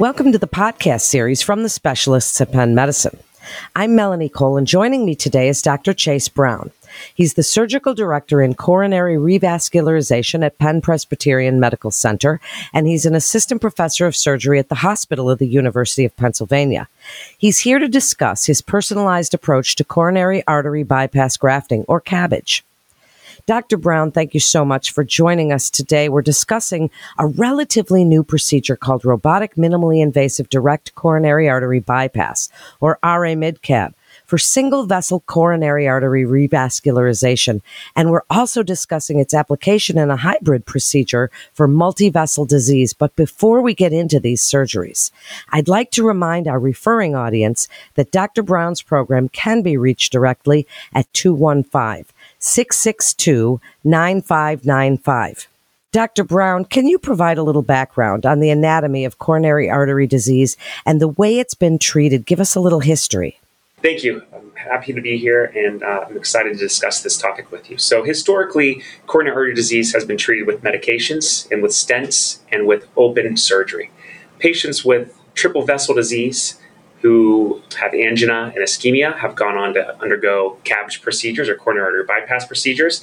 Welcome to the podcast series from the specialists at Penn Medicine. I'm Melanie Cole, and joining me today is Dr. Chase Brown. He's the surgical director in coronary revascularization at Penn Presbyterian Medical Center, and he's an assistant professor of surgery at the Hospital of the University of Pennsylvania. He's here to discuss his personalized approach to coronary artery bypass grafting, or CABG. Dr. Brown, thank you so much for joining us today. We're discussing a relatively new procedure called robotic minimally invasive direct coronary artery bypass, or RA MIDCAB, for single vessel coronary artery revascularization. And we're also discussing its application in a hybrid procedure for multi-vessel disease. But before we get into these surgeries, I'd like to remind our referring audience that Dr. Brown's program can be reached directly at 215 662 9595. Dr. Brown, can you provide a little background on the anatomy of coronary artery disease and the way it's been treated? Give us a little history. Thank you. I'm happy to be here and uh, I'm excited to discuss this topic with you. So, historically, coronary artery disease has been treated with medications and with stents and with open surgery. Patients with triple vessel disease who have angina and ischemia have gone on to undergo CABG procedures or coronary artery bypass procedures.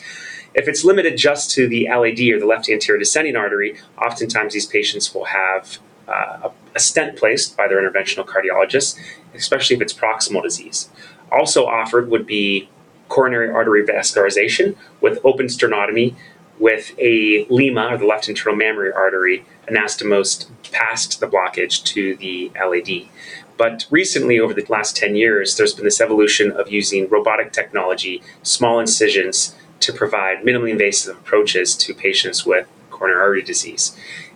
If it's limited just to the LAD or the left anterior descending artery, oftentimes these patients will have uh, a stent placed by their interventional cardiologist, especially if it's proximal disease. Also offered would be coronary artery vascularization with open sternotomy with a lima or the left internal mammary artery anastomosed past the blockage to the LAD. But recently, over the last 10 years, there's been this evolution of using robotic technology, small incisions, to provide minimally invasive approaches to patients with coronary artery disease.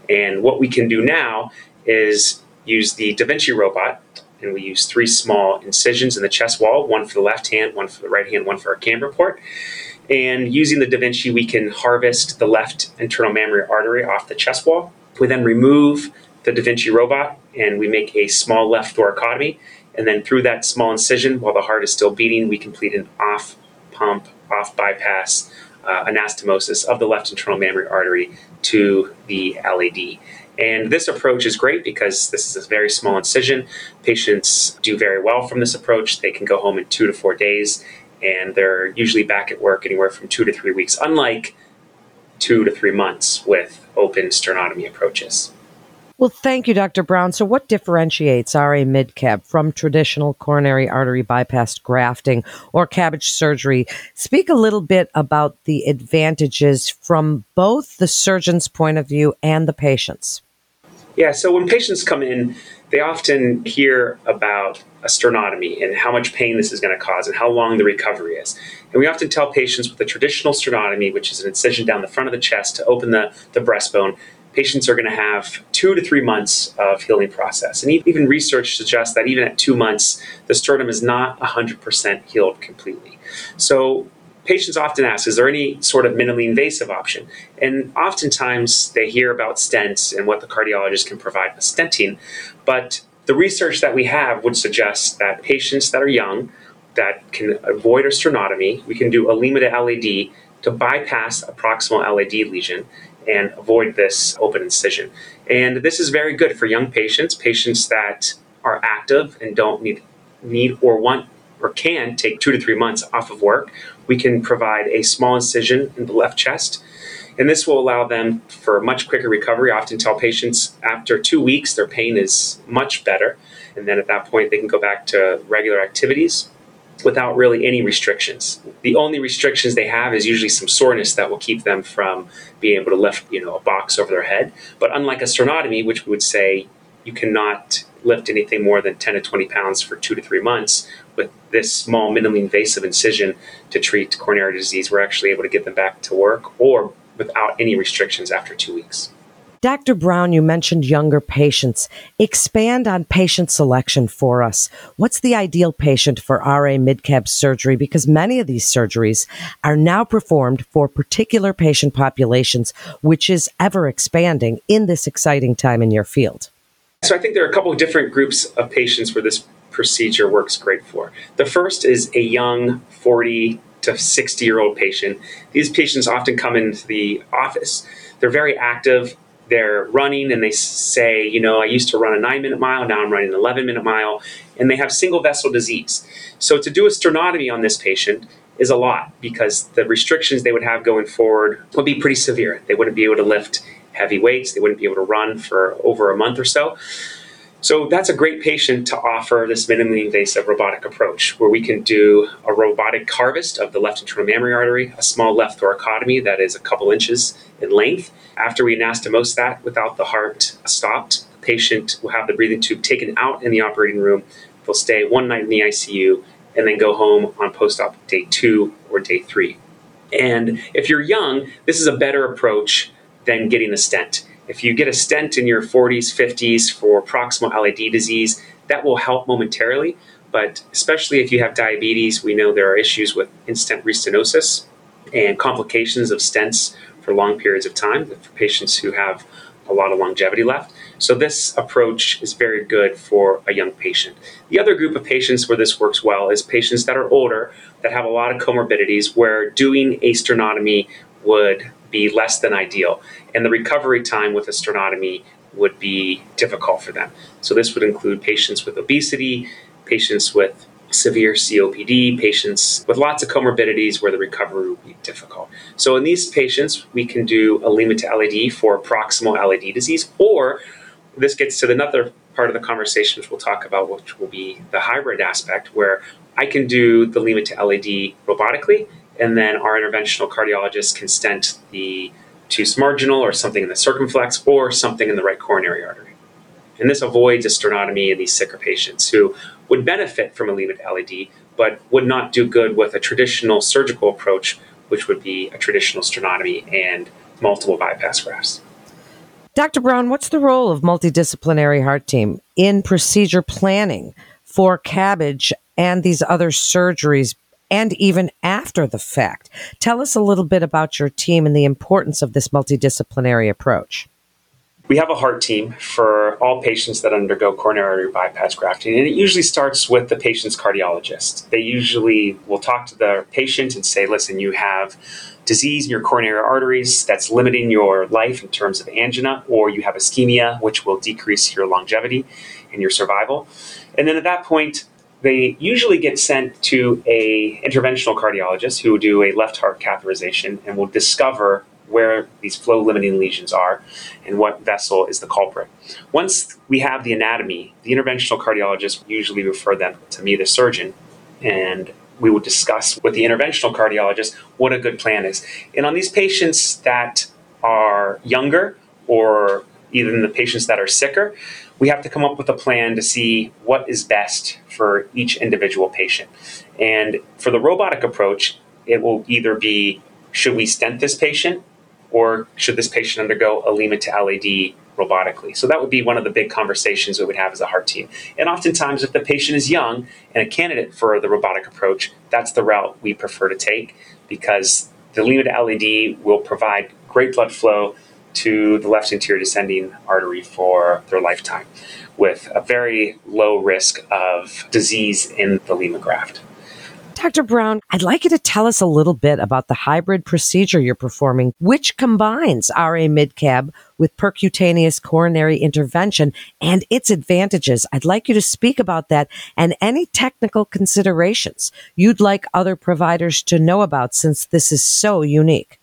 And what we can do now is use the Da Vinci robot, and we use three small incisions in the chest wall one for the left hand, one for the right hand, one for our camera port. And using the Da Vinci, we can harvest the left internal mammary artery off the chest wall. We then remove the Da Vinci robot and we make a small left thoracotomy. And then through that small incision, while the heart is still beating, we complete an off pump, off bypass uh, anastomosis of the left internal mammary artery to the LAD. And this approach is great because this is a very small incision. Patients do very well from this approach. They can go home in two to four days, and they're usually back at work anywhere from two to three weeks, unlike two to three months with open sternotomy approaches. Well, thank you, Dr. Brown. So, what differentiates RA midcab from traditional coronary artery bypass grafting or CABG surgery? Speak a little bit about the advantages from both the surgeon's point of view and the patient's. Yeah, so when patients come in, they often hear about a sternotomy and how much pain this is going to cause and how long the recovery is. And we often tell patients with a traditional sternotomy, which is an incision down the front of the chest to open the, the breastbone, patients are going to have two to three months of healing process. And even research suggests that even at two months, the sternum is not 100% healed completely. So patients often ask, is there any sort of minimally invasive option? And oftentimes they hear about stents and what the cardiologist can provide with stenting. But the research that we have would suggest that patients that are young, that can avoid a sternotomy, we can do a lima to LAD to bypass a proximal LAD lesion and avoid this open incision. And this is very good for young patients, patients that are active and don't need need or want or can take two to three months off of work. We can provide a small incision in the left chest. And this will allow them for much quicker recovery. I often tell patients after two weeks, their pain is much better. And then at that point, they can go back to regular activities without really any restrictions. The only restrictions they have is usually some soreness that will keep them from being able to lift, you know, a box over their head. But unlike a sternotomy, which would say you cannot lift anything more than 10 to 20 pounds for two to three months, with this small, minimally invasive incision to treat coronary disease, we're actually able to get them back to work or without any restrictions after two weeks. Dr. Brown, you mentioned younger patients. Expand on patient selection for us. What's the ideal patient for RA midcab surgery? Because many of these surgeries are now performed for particular patient populations, which is ever expanding in this exciting time in your field. So I think there are a couple of different groups of patients where this procedure works great for. The first is a young 40 to 60 year old patient. These patients often come into the office. They're very active they're running and they say, you know, I used to run a nine minute mile, now I'm running an 11 minute mile, and they have single vessel disease. So to do a sternotomy on this patient is a lot because the restrictions they would have going forward would be pretty severe. They wouldn't be able to lift heavy weights, they wouldn't be able to run for over a month or so. So that's a great patient to offer this minimally invasive robotic approach where we can do a robotic harvest of the left internal mammary artery, a small left thoracotomy that is a couple inches in length. After we anastomose that without the heart stopped, the patient will have the breathing tube taken out in the operating room. They'll stay one night in the ICU and then go home on post op day two or day three. And if you're young, this is a better approach than getting a stent if you get a stent in your 40s, 50s for proximal LAD disease, that will help momentarily. But especially if you have diabetes, we know there are issues with in-stent restenosis and complications of stents for long periods of time for patients who have a lot of longevity left. So this approach is very good for a young patient. The other group of patients where this works well is patients that are older that have a lot of comorbidities where doing a sternotomy would be less than ideal. And the recovery time with a sternotomy would be difficult for them. So, this would include patients with obesity, patients with severe COPD, patients with lots of comorbidities where the recovery would be difficult. So, in these patients, we can do a Lima to LAD for proximal LAD disease, or this gets to another part of the conversation, which we'll talk about, which will be the hybrid aspect, where I can do the Lima to LAD robotically and then our interventional cardiologist can stent the obtuse marginal or something in the circumflex or something in the right coronary artery. And this avoids a sternotomy in these sicker patients who would benefit from a lead LAD, but would not do good with a traditional surgical approach, which would be a traditional sternotomy and multiple bypass grafts. Dr. Brown, what's the role of multidisciplinary heart team in procedure planning for CABG and these other surgeries and even after the fact. Tell us a little bit about your team and the importance of this multidisciplinary approach. We have a heart team for all patients that undergo coronary artery bypass grafting, and it usually starts with the patient's cardiologist. They usually will talk to the patient and say, Listen, you have disease in your coronary arteries that's limiting your life in terms of angina, or you have ischemia, which will decrease your longevity and your survival. And then at that point, they usually get sent to a interventional cardiologist who will do a left heart catheterization and will discover where these flow limiting lesions are and what vessel is the culprit. Once we have the anatomy, the interventional cardiologist usually refer them to me, the surgeon, and we will discuss with the interventional cardiologist what a good plan is. And on these patients that are younger or even the patients that are sicker, we have to come up with a plan to see what is best for each individual patient. And for the robotic approach, it will either be should we stent this patient or should this patient undergo a to LAD robotically? So that would be one of the big conversations we would have as a heart team. And oftentimes, if the patient is young and a candidate for the robotic approach, that's the route we prefer to take because the Lima to LAD will provide great blood flow to the left anterior descending artery for their lifetime with a very low risk of disease in the Lima graft. Dr. Brown, I'd like you to tell us a little bit about the hybrid procedure you're performing, which combines RA midcab with percutaneous coronary intervention and its advantages. I'd like you to speak about that and any technical considerations you'd like other providers to know about since this is so unique.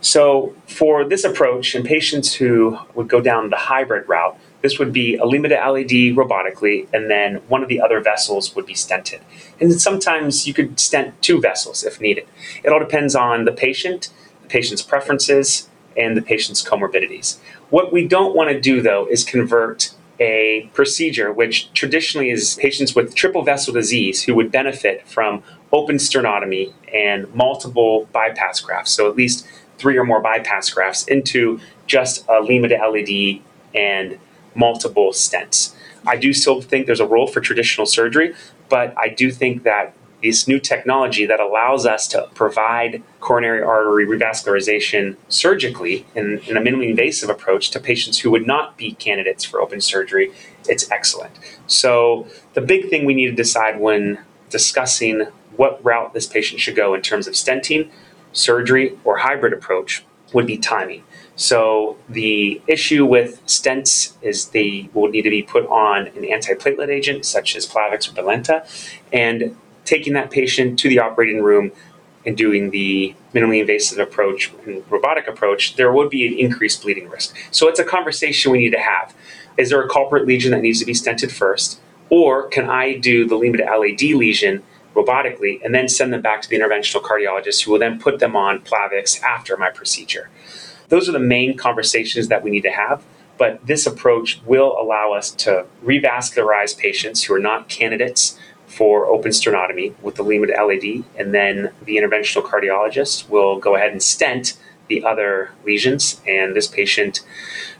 So, for this approach, in patients who would go down the hybrid route, this would be a Lima to LAD robotically, and then one of the other vessels would be stented. And sometimes you could stent two vessels if needed. It all depends on the patient, the patient's preferences, and the patient's comorbidities. What we don't want to do, though, is convert a procedure which traditionally is patients with triple vessel disease who would benefit from open sternotomy and multiple bypass grafts. So at least three or more bypass grafts into just a Lima to LAD and multiple stents. I do still think there's a role for traditional surgery, but I do think that this new technology that allows us to provide coronary artery revascularization surgically in, in, a minimally invasive approach to patients who would not be candidates for open surgery, it's excellent. So, the big thing we need to decide when discussing what route this patient should go in terms of stenting surgery, or hybrid approach would be timing. So the issue with stents is they will need to be put on an antiplatelet agent such as Plavix or Brilinta, and taking that patient to the operating room and doing the minimally invasive approach and robotic approach, there would be an increased bleeding risk. So it's a conversation we need to have. Is there a culprit lesion that needs to be stented first? Or can I do the Lima to LAD lesion robotically and then send them back to the interventional cardiologist who will then put them on Plavix after my procedure? Those are the main conversations that we need to have. But this approach will allow us to revascularize patients who are not candidates for open sternotomy with the Lima LAD, and then the interventional cardiologist will go ahead and stent the other lesions. And this patient,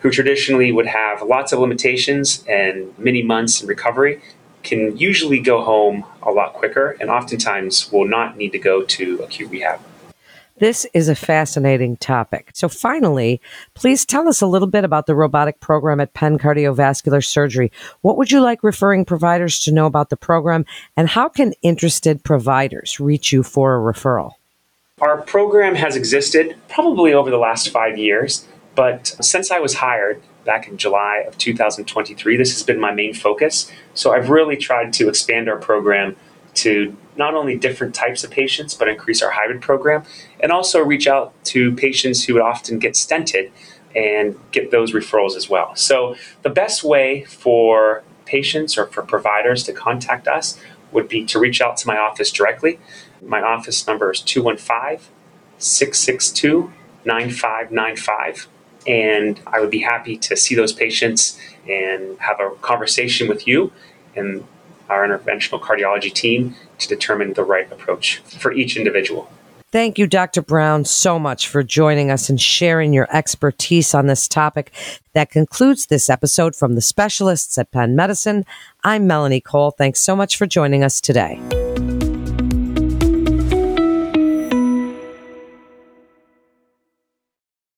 who traditionally would have lots of limitations and many months in recovery, can usually go home a lot quicker and oftentimes will not need to go to acute rehab. This is a fascinating topic. So, finally, please tell us a little bit about the robotic program at Penn Cardiovascular Surgery. What would you like referring providers to know about the program, and how can interested providers reach you for a referral? Our program has existed probably over the last five years, but since I was hired back in July of 2023, this has been my main focus. So, I've really tried to expand our program to not only different types of patients, but increase our hybrid program, and also reach out to patients who would often get stented and get those referrals as well. So, the best way for patients or for providers to contact us would be to reach out to my office directly. My office number is 215 662 9595. And I would be happy to see those patients and have a conversation with you and our interventional cardiology team to determine the right approach for each individual. Thank you, Dr. Brown, so much for joining us and sharing your expertise on this topic. That concludes this episode from the specialists at Penn Medicine. I'm Melanie Cole. Thanks so much for joining us today.